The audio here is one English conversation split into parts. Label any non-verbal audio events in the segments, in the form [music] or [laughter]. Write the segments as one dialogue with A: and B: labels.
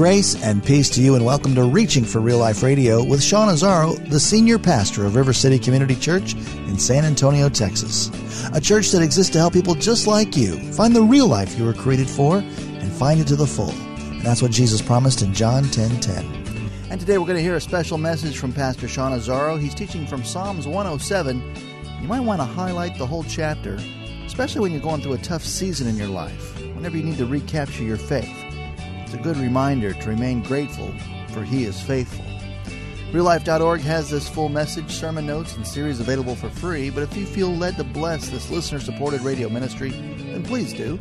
A: Grace and peace to you, and welcome to Reaching for Real Life Radio with Sean Azzaro, the senior pastor of River City Community Church in San Antonio, Texas. A church that exists to help people just like you find the real life you were created for and find it to the full. And that's what Jesus promised in John 10 10. And today we're going to hear a special message from Pastor Sean Azzaro. He's teaching from Psalms 107. You might want to highlight the whole chapter, especially when you're going through a tough season in your life, whenever you need to recapture your faith. It's a good reminder to remain grateful, for He is faithful. RealLife.org has this full message, sermon notes, and series available for free, but if you feel led to bless this listener supported radio ministry, then please do.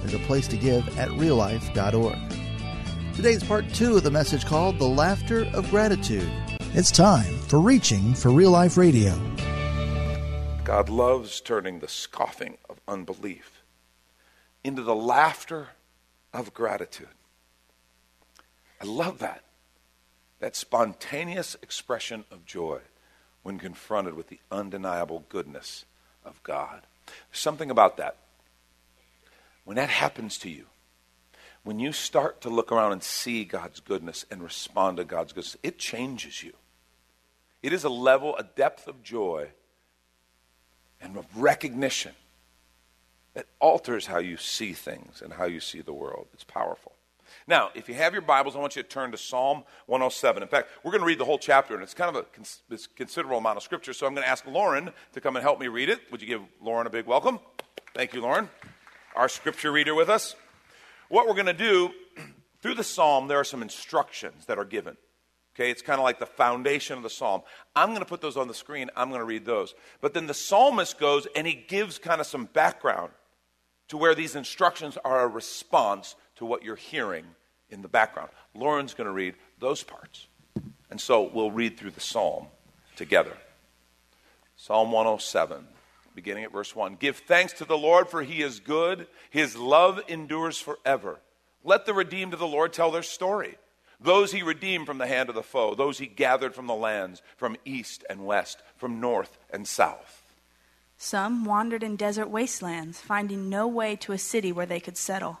A: There's a place to give at reallife.org. Today's part two of the message called The Laughter of Gratitude. It's time for Reaching for Real Life Radio.
B: God loves turning the scoffing of unbelief into the laughter of gratitude. I love that. That spontaneous expression of joy when confronted with the undeniable goodness of God. There's something about that. When that happens to you, when you start to look around and see God's goodness and respond to God's goodness, it changes you. It is a level, a depth of joy and of recognition that alters how you see things and how you see the world. It's powerful. Now, if you have your Bibles, I want you to turn to Psalm 107. In fact, we're going to read the whole chapter, and it's kind of a cons- considerable amount of scripture, so I'm going to ask Lauren to come and help me read it. Would you give Lauren a big welcome? Thank you, Lauren, our scripture reader with us. What we're going to do [clears throat] through the psalm, there are some instructions that are given. Okay, it's kind of like the foundation of the psalm. I'm going to put those on the screen. I'm going to read those. But then the psalmist goes and he gives kind of some background to where these instructions are a response to what you're hearing in the background. Lauren's going to read those parts. And so we'll read through the psalm together. Psalm 107, beginning at verse 1. Give thanks to the Lord, for he is good. His love endures forever. Let the redeemed of the Lord tell their story. Those he redeemed from the hand of the foe, those he gathered from the lands, from east and west, from north and south.
C: Some wandered in desert wastelands, finding no way to a city where they could settle.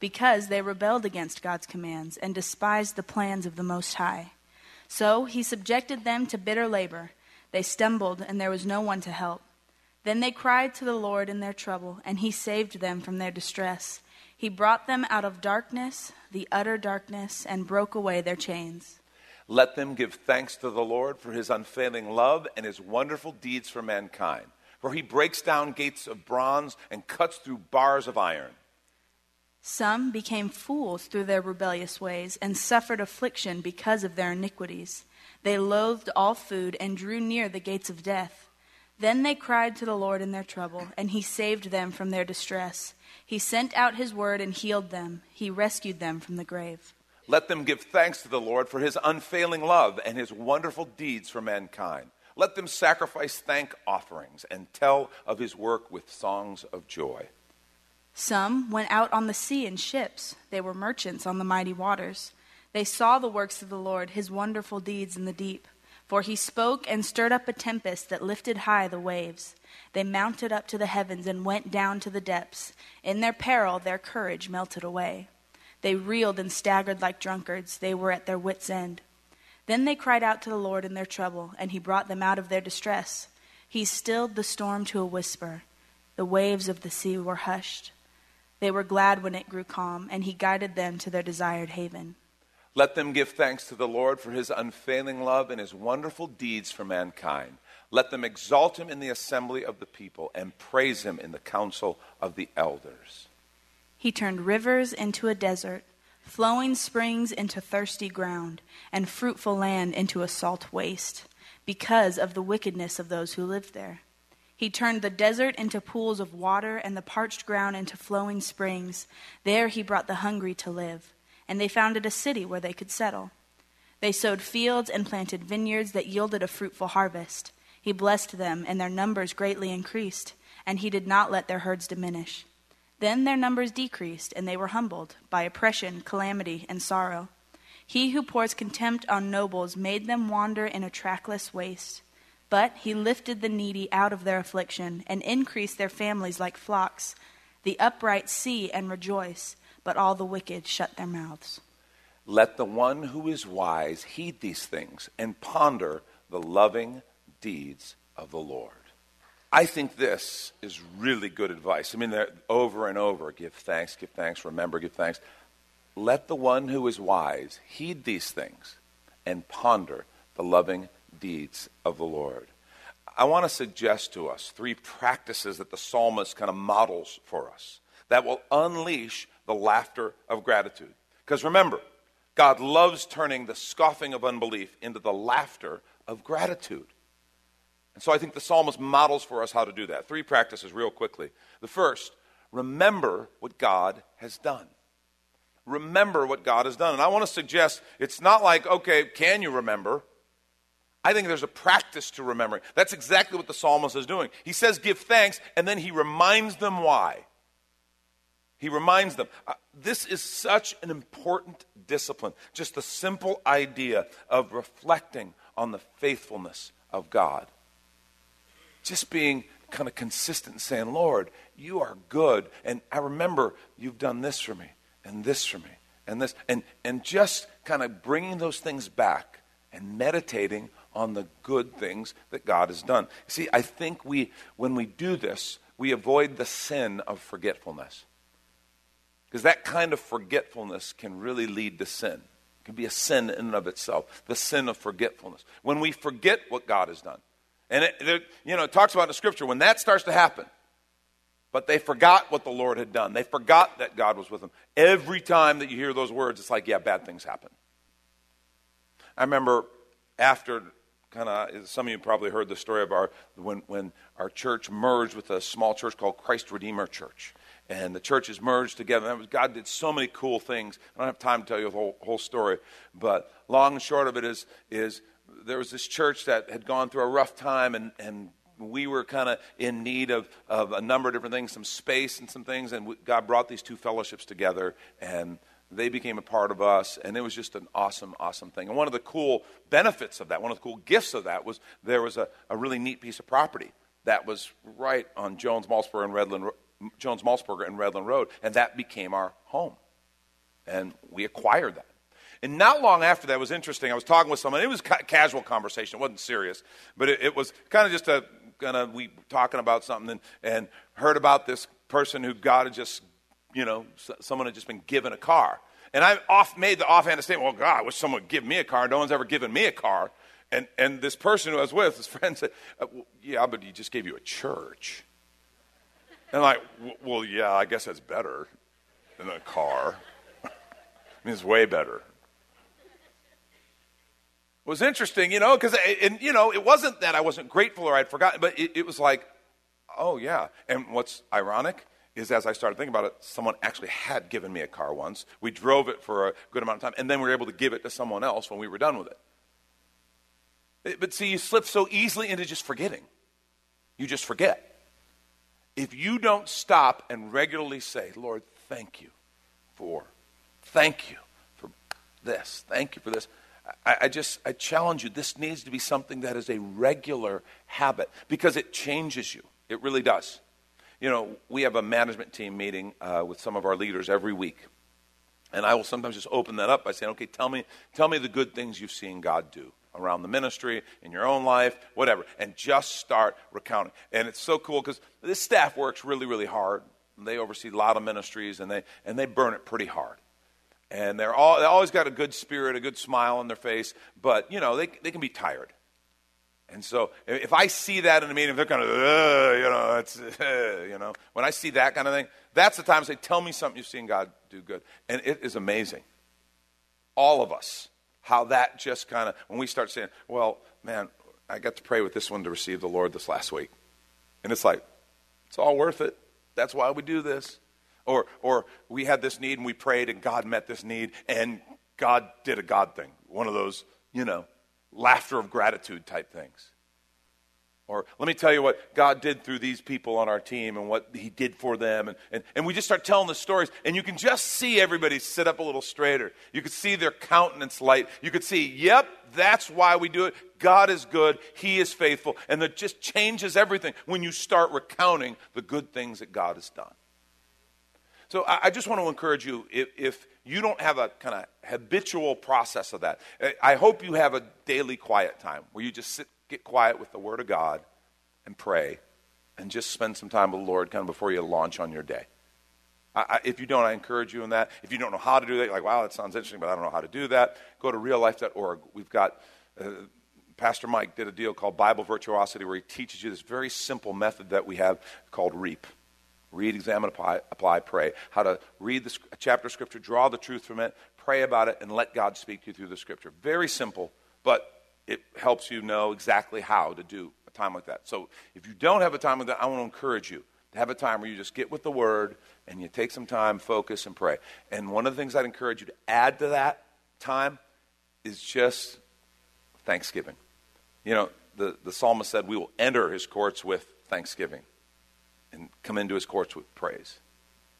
C: because they rebelled against God's commands and despised the plans of the Most High. So he subjected them to bitter labor. They stumbled, and there was no one to help. Then they cried to the Lord in their trouble, and he saved them from their distress. He brought them out of darkness, the utter darkness, and broke away their chains.
B: Let them give thanks to the Lord for his unfailing love and his wonderful deeds for mankind. For he breaks down gates of bronze and cuts through bars of iron.
C: Some became fools through their rebellious ways and suffered affliction because of their iniquities. They loathed all food and drew near the gates of death. Then they cried to the Lord in their trouble, and he saved them from their distress. He sent out his word and healed them. He rescued them from the grave.
B: Let them give thanks to the Lord for his unfailing love and his wonderful deeds for mankind. Let them sacrifice thank offerings and tell of his work with songs of joy.
C: Some went out on the sea in ships. They were merchants on the mighty waters. They saw the works of the Lord, his wonderful deeds in the deep. For he spoke and stirred up a tempest that lifted high the waves. They mounted up to the heavens and went down to the depths. In their peril, their courage melted away. They reeled and staggered like drunkards. They were at their wits' end. Then they cried out to the Lord in their trouble, and he brought them out of their distress. He stilled the storm to a whisper. The waves of the sea were hushed. They were glad when it grew calm, and he guided them to their desired haven.
B: Let them give thanks to the Lord for his unfailing love and his wonderful deeds for mankind. Let them exalt him in the assembly of the people and praise him in the council of the elders.
C: He turned rivers into a desert, flowing springs into thirsty ground, and fruitful land into a salt waste, because of the wickedness of those who lived there. He turned the desert into pools of water and the parched ground into flowing springs. There he brought the hungry to live, and they founded a city where they could settle. They sowed fields and planted vineyards that yielded a fruitful harvest. He blessed them, and their numbers greatly increased, and he did not let their herds diminish. Then their numbers decreased, and they were humbled by oppression, calamity, and sorrow. He who pours contempt on nobles made them wander in a trackless waste. But he lifted the needy out of their affliction and increased their families like flocks. The upright see and rejoice, but all the wicked shut their mouths.
B: Let the one who is wise heed these things and ponder the loving deeds of the Lord. I think this is really good advice. I mean, over and over give thanks, give thanks, remember, give thanks. Let the one who is wise heed these things and ponder the loving deeds of the Lord. I want to suggest to us three practices that the psalmist kind of models for us that will unleash the laughter of gratitude. Because remember, God loves turning the scoffing of unbelief into the laughter of gratitude. And so I think the psalmist models for us how to do that. Three practices, real quickly. The first, remember what God has done. Remember what God has done. And I want to suggest it's not like, okay, can you remember? I think there's a practice to remembering. That's exactly what the psalmist is doing. He says, give thanks, and then he reminds them why. He reminds them. Uh, this is such an important discipline. Just the simple idea of reflecting on the faithfulness of God. Just being kind of consistent and saying, Lord, you are good. And I remember you've done this for me, and this for me, and this. And, and just kind of bringing those things back and meditating on the good things that God has done. See, I think we, when we do this, we avoid the sin of forgetfulness. Because that kind of forgetfulness can really lead to sin. It can be a sin in and of itself, the sin of forgetfulness. When we forget what God has done. And it, it, you know, it talks about in the scripture, when that starts to happen, but they forgot what the Lord had done. They forgot that God was with them. Every time that you hear those words, it's like, yeah, bad things happen. I remember after kind of some of you probably heard the story of our when when our church merged with a small church called Christ Redeemer Church. And the churches merged together. God did so many cool things. I don't have time to tell you the whole, whole story, but long and short of it is, is there was this church that had gone through a rough time, and, and we were kind of in need of, of a number of different things, some space and some things, and we, God brought these two fellowships together, and they became a part of us, and it was just an awesome, awesome thing. And one of the cool benefits of that, one of the cool gifts of that, was there was a, a really neat piece of property that was right on Jones Maltsberger and Redland, Jones Maltsberger and Redland Road, and that became our home. And we acquired that. And not long after that was interesting. I was talking with someone. It was ca- casual conversation. It wasn't serious, but it, it was kind of just a kind of we talking about something and, and heard about this person who God had just you know, someone had just been given a car. And I off made the offhand statement, well, God, I wish someone would give me a car. No one's ever given me a car. And, and this person who I was with, his [laughs] friend said, uh, well, yeah, but he just gave you a church. And I'm like, well, yeah, I guess that's better than a car. [laughs] I mean, it's way better. It was interesting, you know, because, and, you know, it wasn't that I wasn't grateful or I'd forgotten, but it, it was like, oh, yeah. And what's ironic is as I started thinking about it, someone actually had given me a car once. We drove it for a good amount of time, and then we were able to give it to someone else when we were done with it. But see, you slip so easily into just forgetting. You just forget. If you don't stop and regularly say, Lord, thank you for, thank you for this, thank you for this. I, I just, I challenge you, this needs to be something that is a regular habit because it changes you. It really does. You know, we have a management team meeting uh, with some of our leaders every week. And I will sometimes just open that up by saying, okay, tell me, tell me the good things you've seen God do around the ministry, in your own life, whatever. And just start recounting. And it's so cool because this staff works really, really hard. they oversee a lot of ministries, and they, and they burn it pretty hard. And they're all, they always got a good spirit, a good smile on their face, but, you know, they, they can be tired. And so if I see that in a meeting, they're kind of, you know, it's, [laughs] you know, when I see that kind of thing, that's the time I say, tell me something you've seen God do good. And it is amazing. All of us, how that just kind of, when we start saying, well, man, I got to pray with this one to receive the Lord this last week. And it's like, it's all worth it. That's why we do this. Or, or we had this need and we prayed and God met this need and God did a God thing. One of those, you know, laughter of gratitude type things. Or let me tell you what God did through these people on our team and what He did for them. And, and, and we just start telling the stories, and you can just see everybody sit up a little straighter. You could see their countenance light. You could see, yep, that's why we do it. God is good, He is faithful. And that just changes everything when you start recounting the good things that God has done. So I, I just want to encourage you if, if you don't have a kind of habitual process of that, I hope you have a daily quiet time where you just sit get quiet with the Word of God and pray and just spend some time with the Lord kind of before you launch on your day. I, I, if you don't, I encourage you in that. If you don't know how to do that, like, wow, that sounds interesting, but I don't know how to do that, go to reallife.org. We've got, uh, Pastor Mike did a deal called Bible Virtuosity where he teaches you this very simple method that we have called REAP. Read, examine, apply, apply pray. How to read the, chapter of Scripture, draw the truth from it, pray about it, and let God speak to you through the Scripture. Very simple, but it helps you know exactly how to do a time like that. So if you don't have a time like that, I want to encourage you to have a time where you just get with the Word and you take some time, focus, and pray. And one of the things I'd encourage you to add to that time is just thanksgiving. You know, the, the psalmist said, We will enter his courts with thanksgiving and come into his courts with praise.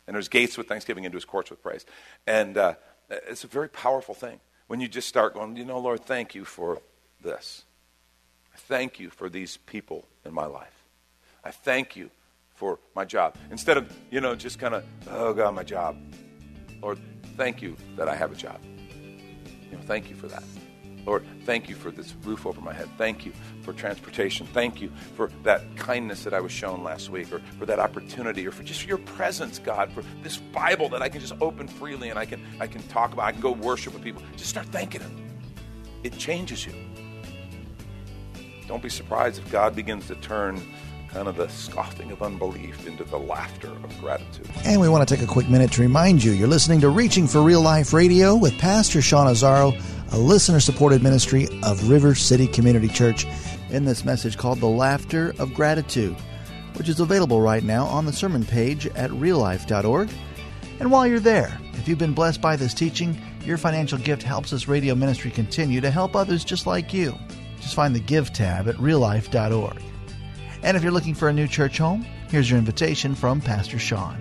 B: And there's gates with thanksgiving into his courts with praise. And uh, it's a very powerful thing when you just start going, You know, Lord, thank you for this. I thank you for these people in my life. I thank you for my job. Instead of, you know, just kind of, oh God, my job. Lord, thank you that I have a job. You know, thank you for that. Lord, thank you for this roof over my head. Thank you for transportation. Thank you for that kindness that I was shown last week, or for that opportunity, or for just your presence, God, for this Bible that I can just open freely and I can I can talk about. I can go worship with people. Just start thanking Him. It changes you. Don't be surprised if God begins to turn kind of the scoffing of unbelief into the laughter of gratitude.
A: And we want to take a quick minute to remind you you're listening to Reaching for Real Life Radio with Pastor Sean Azzaro, a listener supported ministry of River City Community Church, in this message called The Laughter of Gratitude, which is available right now on the sermon page at reallife.org. And while you're there, if you've been blessed by this teaching, your financial gift helps this radio ministry continue to help others just like you. Just find the Give tab at reallife.org. And if you're looking for a new church home, here's your invitation from Pastor Sean.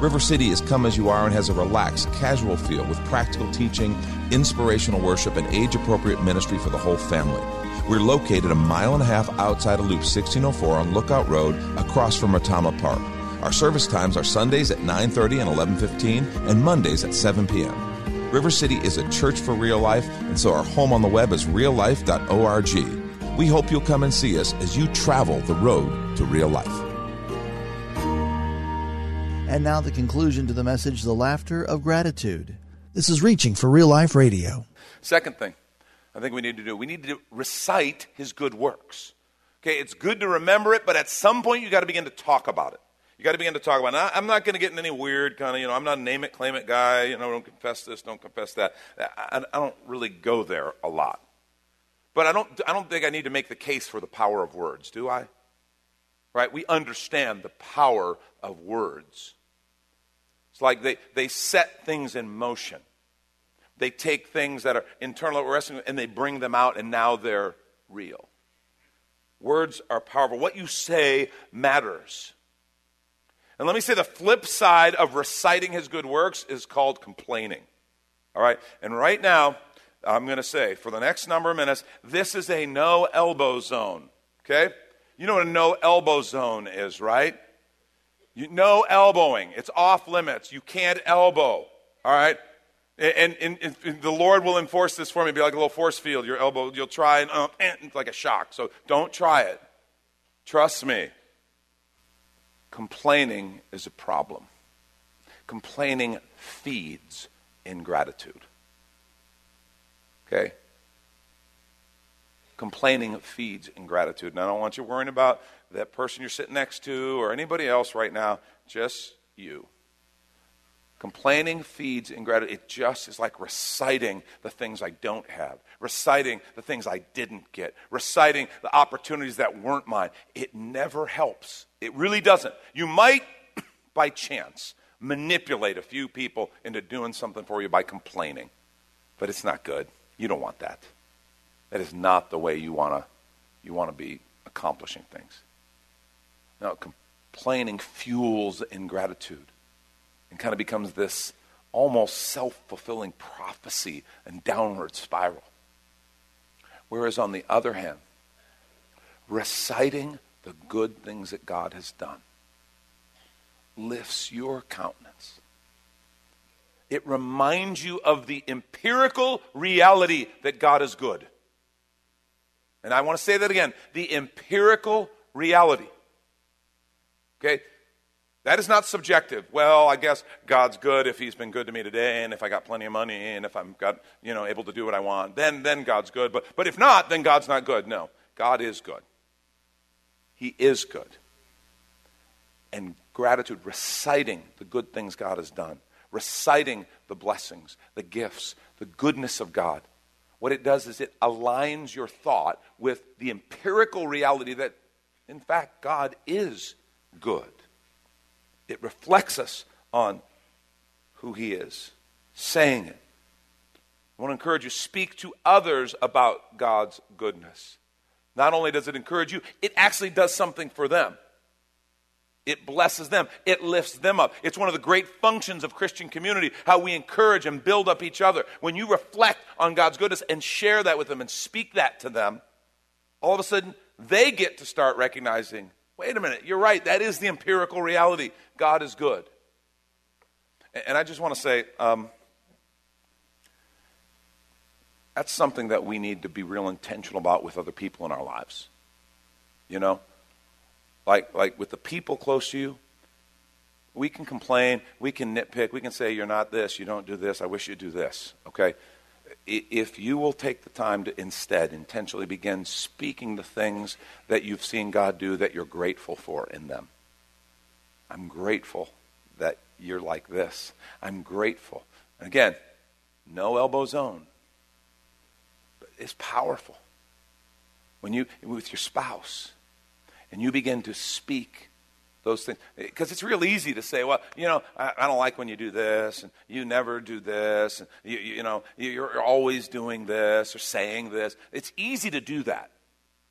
D: River City is come as you are and has a relaxed, casual feel with practical teaching, inspirational worship, and age appropriate ministry for the whole family. We're located a mile and a half outside of Loop 1604 on Lookout Road across from Retama Park. Our service times are Sundays at 9:30 and 11:15 and Mondays at 7 p.m. River City is a church for real life, and so our home on the web is reallife.org. We hope you'll come and see us as you travel the road to real life.
A: And now the conclusion to the message The Laughter of Gratitude. This is Reaching for Real Life Radio.
B: Second thing I think we need to do we need to recite his good works. Okay, it's good to remember it, but at some point you got to begin to talk about it. You got to begin to talk about it. I'm not going to get in any weird kind of, you know, I'm not a name it, claim it guy. You know, don't confess this, don't confess that. I, I don't really go there a lot. But I don't, I don't think I need to make the case for the power of words, do I? Right? We understand the power of words. It's like they, they set things in motion. They take things that are internal wrestling and they bring them out, and now they're real. Words are powerful. What you say matters. And let me say the flip side of reciting his good works is called complaining. All right? And right now, I'm going to say for the next number of minutes, this is a no elbow zone. Okay? You know what a no elbow zone is, right? You, no elbowing. It's off limits. You can't elbow. All right? And, and, and, the Lord will enforce this for me. Be like a little force field. Your elbow, you'll try and uh, it's like a shock. So don't try it. Trust me. Complaining is a problem. Complaining feeds ingratitude. Okay? Complaining feeds ingratitude. And I don't want you worrying about that person you're sitting next to or anybody else right now, just you. Complaining feeds ingratitude. It just is like reciting the things I don't have, reciting the things I didn't get, reciting the opportunities that weren't mine. It never helps. It really doesn't. You might, [clears throat] by chance, manipulate a few people into doing something for you by complaining, but it's not good. You don't want that. That is not the way you want to you want to be accomplishing things. Now, complaining fuels ingratitude and kind of becomes this almost self fulfilling prophecy and downward spiral. Whereas, on the other hand, reciting the good things that God has done lifts your countenance. It reminds you of the empirical reality that God is good. And I want to say that again the empirical reality. Okay? That is not subjective. Well, I guess God's good if He's been good to me today, and if I got plenty of money, and if I'm got, you know, able to do what I want, then, then God's good. But, but if not, then God's not good. No, God is good. He is good. And gratitude, reciting the good things God has done, reciting the blessings, the gifts, the goodness of God. What it does is it aligns your thought with the empirical reality that, in fact, God is good. It reflects us on who He is, saying it. I want to encourage you speak to others about God's goodness. Not only does it encourage you, it actually does something for them. It blesses them. It lifts them up. It's one of the great functions of Christian community, how we encourage and build up each other. When you reflect on God's goodness and share that with them and speak that to them, all of a sudden they get to start recognizing wait a minute, you're right. That is the empirical reality. God is good. And I just want to say um, that's something that we need to be real intentional about with other people in our lives. You know? Like, like with the people close to you, we can complain, we can nitpick, we can say, You're not this, you don't do this, I wish you'd do this. Okay? if you will take the time to instead intentionally begin speaking the things that you've seen God do that you're grateful for in them. I'm grateful that you're like this. I'm grateful. And again, no elbow zone. But it's powerful. When you with your spouse and you begin to speak those things. Because it's real easy to say, well, you know, I, I, don't like when you do this, and you never do this, and you, you know, you're always doing this or saying this. It's easy to do that,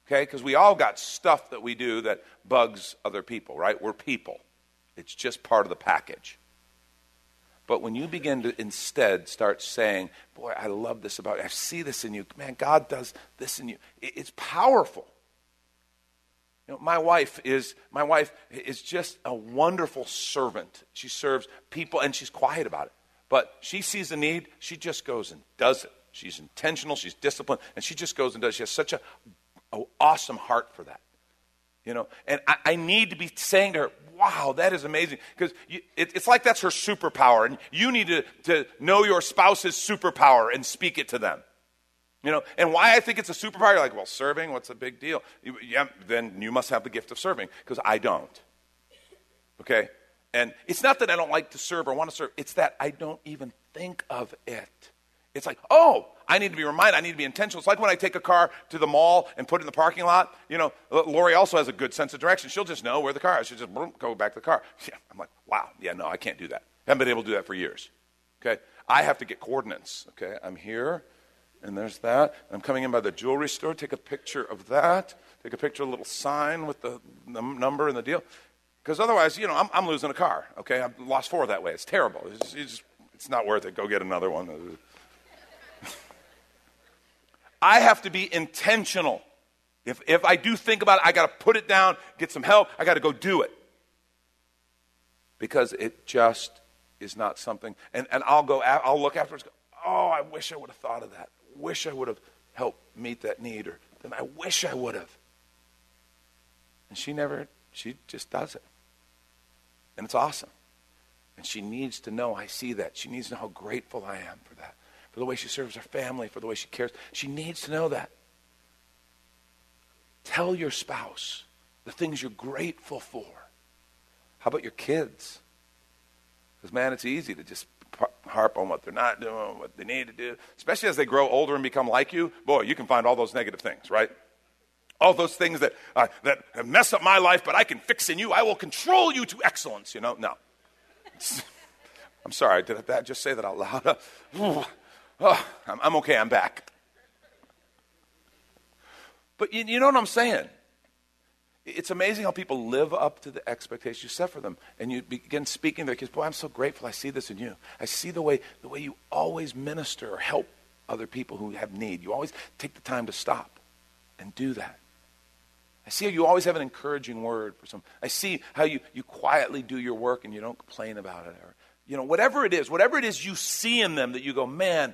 B: okay? Because we all got stuff that we do that bugs other people, right? We're people. It's just part of the package. But when you begin to instead start saying, Boy, I love this about you. I see this in you. Man, God does this in you. It's powerful. You know, my wife is my wife is just a wonderful servant. She serves people and she's quiet about it. But she sees a need, she just goes and does it. She's intentional, she's disciplined, and she just goes and does. She has such a, a awesome heart for that. You know, and I, I, need to be saying to her, "Wow, that is amazing," because it, it's like that's her superpower, and you need to, to know your spouse's superpower and speak it to them. You know, and why I think it's a superpower, you're like, well, serving, what's the big deal? Yeah, then you must have the gift of serving, because I don't. Okay? And it's not that I don't like to serve or want to serve, it's that I don't even think of it. It's like, oh, I need to be reminded, I need to be intentional. It's like when I take a car to the mall and put it in the parking lot. You know, Lori also has a good sense of direction. She'll just know where the car is. She'll just boom, go back to the car. [laughs] Yeah, I'm like, wow, yeah, no, I can't do that. I haven't been able to do that for years. Okay? I have to get coordinates. Okay? I'm here and there's that. I'm coming in by the jewelry store. Take a picture of that. Take a picture of a little sign with the number and the deal. Because otherwise, you know, I'm, I'm, losing a car, okay? I've lost four that way. It's terrible. It's, it's, it's not worth it. Go get another one. [laughs] I have to be intentional. If, if I do think about it, I got to put it down, get some help, I got to go do it. Because it just is not something, and, and I'll go, I'll look afterwards, go, oh, I wish I would have thought of that. Wish I would have helped meet that need, or then I wish I would have. And she never, she just does it. And it's awesome. And she needs to know I see that. She needs to know how grateful I am for that, for the way she serves her family, for the way she cares. She needs to know that. Tell your spouse the things you're grateful for. How about your kids? Because, man, it's easy to just harp on what they're not doing, what they need to do, especially as they grow older and become like you. Boy, you can find all those negative things, right? All those things that, uh, that messed up my life, but I can fix in you. I will control you to excellence, you know? No. [laughs] I'm sorry, did that just say that out loud? [laughs] oh, I'm, I'm, okay, I'm back. But you, you know what I'm saying? It's amazing how people live up to the expectations you set for them. And you begin speaking to their kids, boy, I'm so grateful I see this in you. I see the way, the way you always minister or help other people who have need. You always take the time to stop and do that. I see how you always have an encouraging word for some. I see how you, you quietly do your work and you don't complain about it. Or, you know, whatever it is, whatever it is you see in them that you go, man,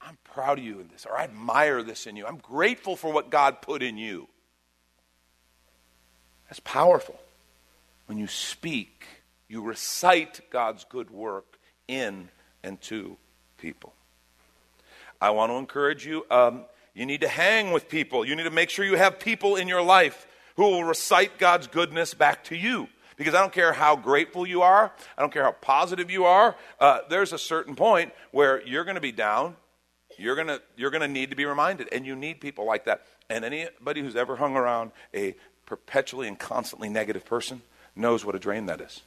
B: I'm proud of you in this, or I admire this in you. I'm grateful for what God put in you. That's powerful. When you speak, you recite God's good work in and to people. I want to encourage you. Um, you need to hang with people. You need to make sure you have people in your life who will recite God's goodness back to you. Because I don't care how grateful you are, I don't care how positive you are, uh, there's a certain point where you're going to be down. You're going to you're going to need to be reminded, and you need people like that. And anybody who's ever hung around a perpetually and constantly negative person knows what a drain that is,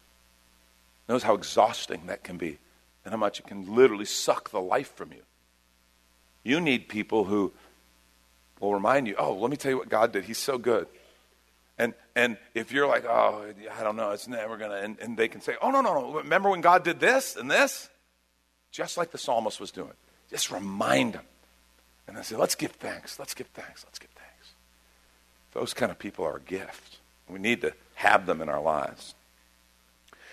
B: knows how exhausting that can be, and how much it can literally suck the life from you. You need people who will remind you, oh, let me tell you what God did. He's so good. And, and if you're like, oh, I don't know, it's never going to, and, and they can say, oh, no, no, no, remember when God did this and this? Just like the psalmist was doing. Just remind them. And I say, let's give thanks, let's give thanks, let's give thanks. Those kind of people are a gift. We need to have them in our lives.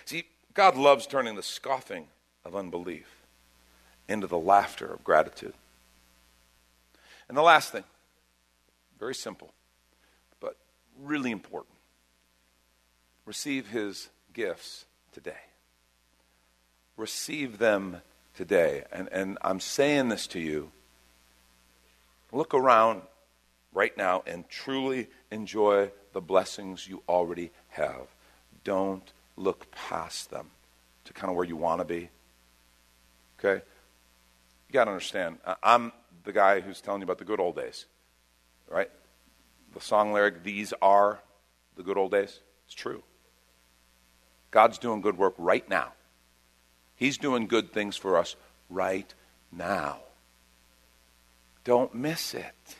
B: See, God loves turning the scoffing of unbelief into the laughter of gratitude. And the last thing, very simple, but really important. Receive his gifts today. Receive them today. And, and I'm saying this to you. Look around right now and truly enjoy the blessings you already have. Don't look past them to kind of where you want to be. Okay? You got to understand, I'm the guy who's telling you about the good old days right? The song lyric, these are the good old days. It's true. God's doing good work right now. He's doing good things for us right now. Don't miss it.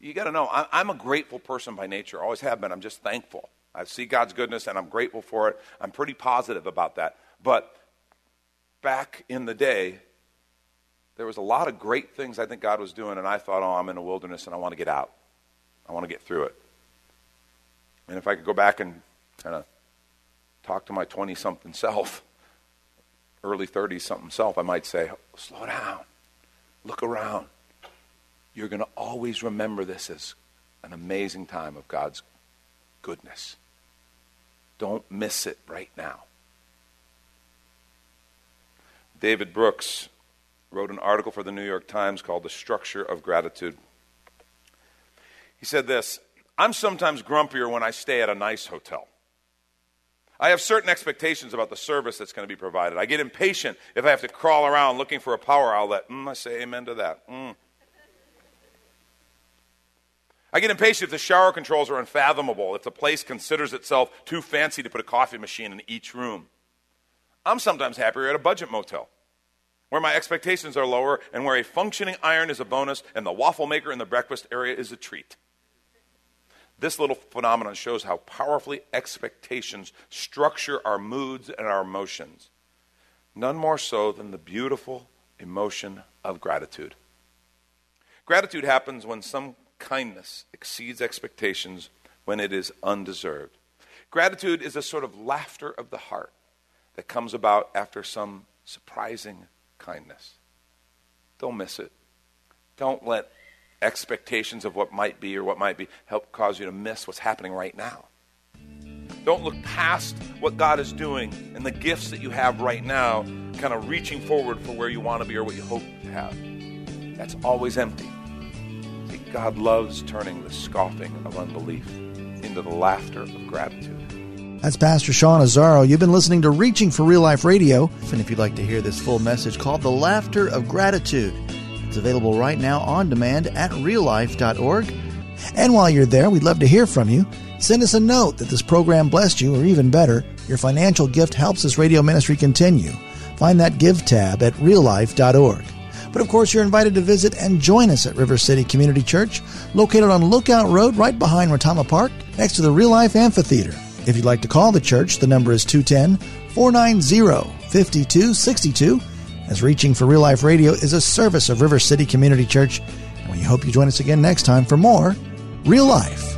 B: You got to know, I'm a grateful person by nature. Always have been. I'm just thankful. I see God's goodness and I'm grateful for it. I'm pretty positive about that. But back in the day, there was a lot of great things I think God was doing, and I thought, oh, I'm in a wilderness and I want to get out. I want to get through it. And if I could go back and kind of talk to my 20 something self, early 30s something self, I might say, slow down, look around. You're going to always remember this as an amazing time of God's goodness. Don't miss it right now. David Brooks wrote an article for the New York Times called The Structure of Gratitude. He said this I'm sometimes grumpier when I stay at a nice hotel. I have certain expectations about the service that's going to be provided. I get impatient if I have to crawl around looking for a power outlet. Mm, I say amen to that. Mm. I get impatient if the shower controls are unfathomable, if the place considers itself too fancy to put a coffee machine in each room. I'm sometimes happier at a budget motel where my expectations are lower and where a functioning iron is a bonus and the waffle maker in the breakfast area is a treat. This little phenomenon shows how powerfully expectations structure our moods and our emotions. None more so than the beautiful emotion of gratitude. Gratitude happens when some kindness exceeds expectations when it is undeserved. Gratitude is a sort of laughter of the heart that comes about after some surprising kindness. Don't miss it. Don't let expectations of what might be or what might be help cause you to miss what's happening right now. Don't look past what God is doing and the gifts that you have right now, kind of reaching forward for where you want to be or what you hope to have. That's always empty. See, God loves turning the scoffing of unbelief into the laughter of gratitude.
A: That's Pastor Sean Azzaro. You've been listening to Reaching for Real Life Radio. And if you'd like to hear this full message called The Laughter of Gratitude, it's available right now on demand at reallife.org. And while you're there, we'd love to hear from you. Send us a note that this program blessed you, or even better, your financial gift helps this radio ministry continue. Find that Give tab at reallife.org. But of course, you're invited to visit and join us at River City Community Church, located on Lookout Road right behind Retama Park, next to the Real Life Amphitheater. If you'd like to call the church, the number is 210 490 5262 as Reaching for Real Life Radio is a service of River City Community Church. And we hope you join us again next time for more Real Life.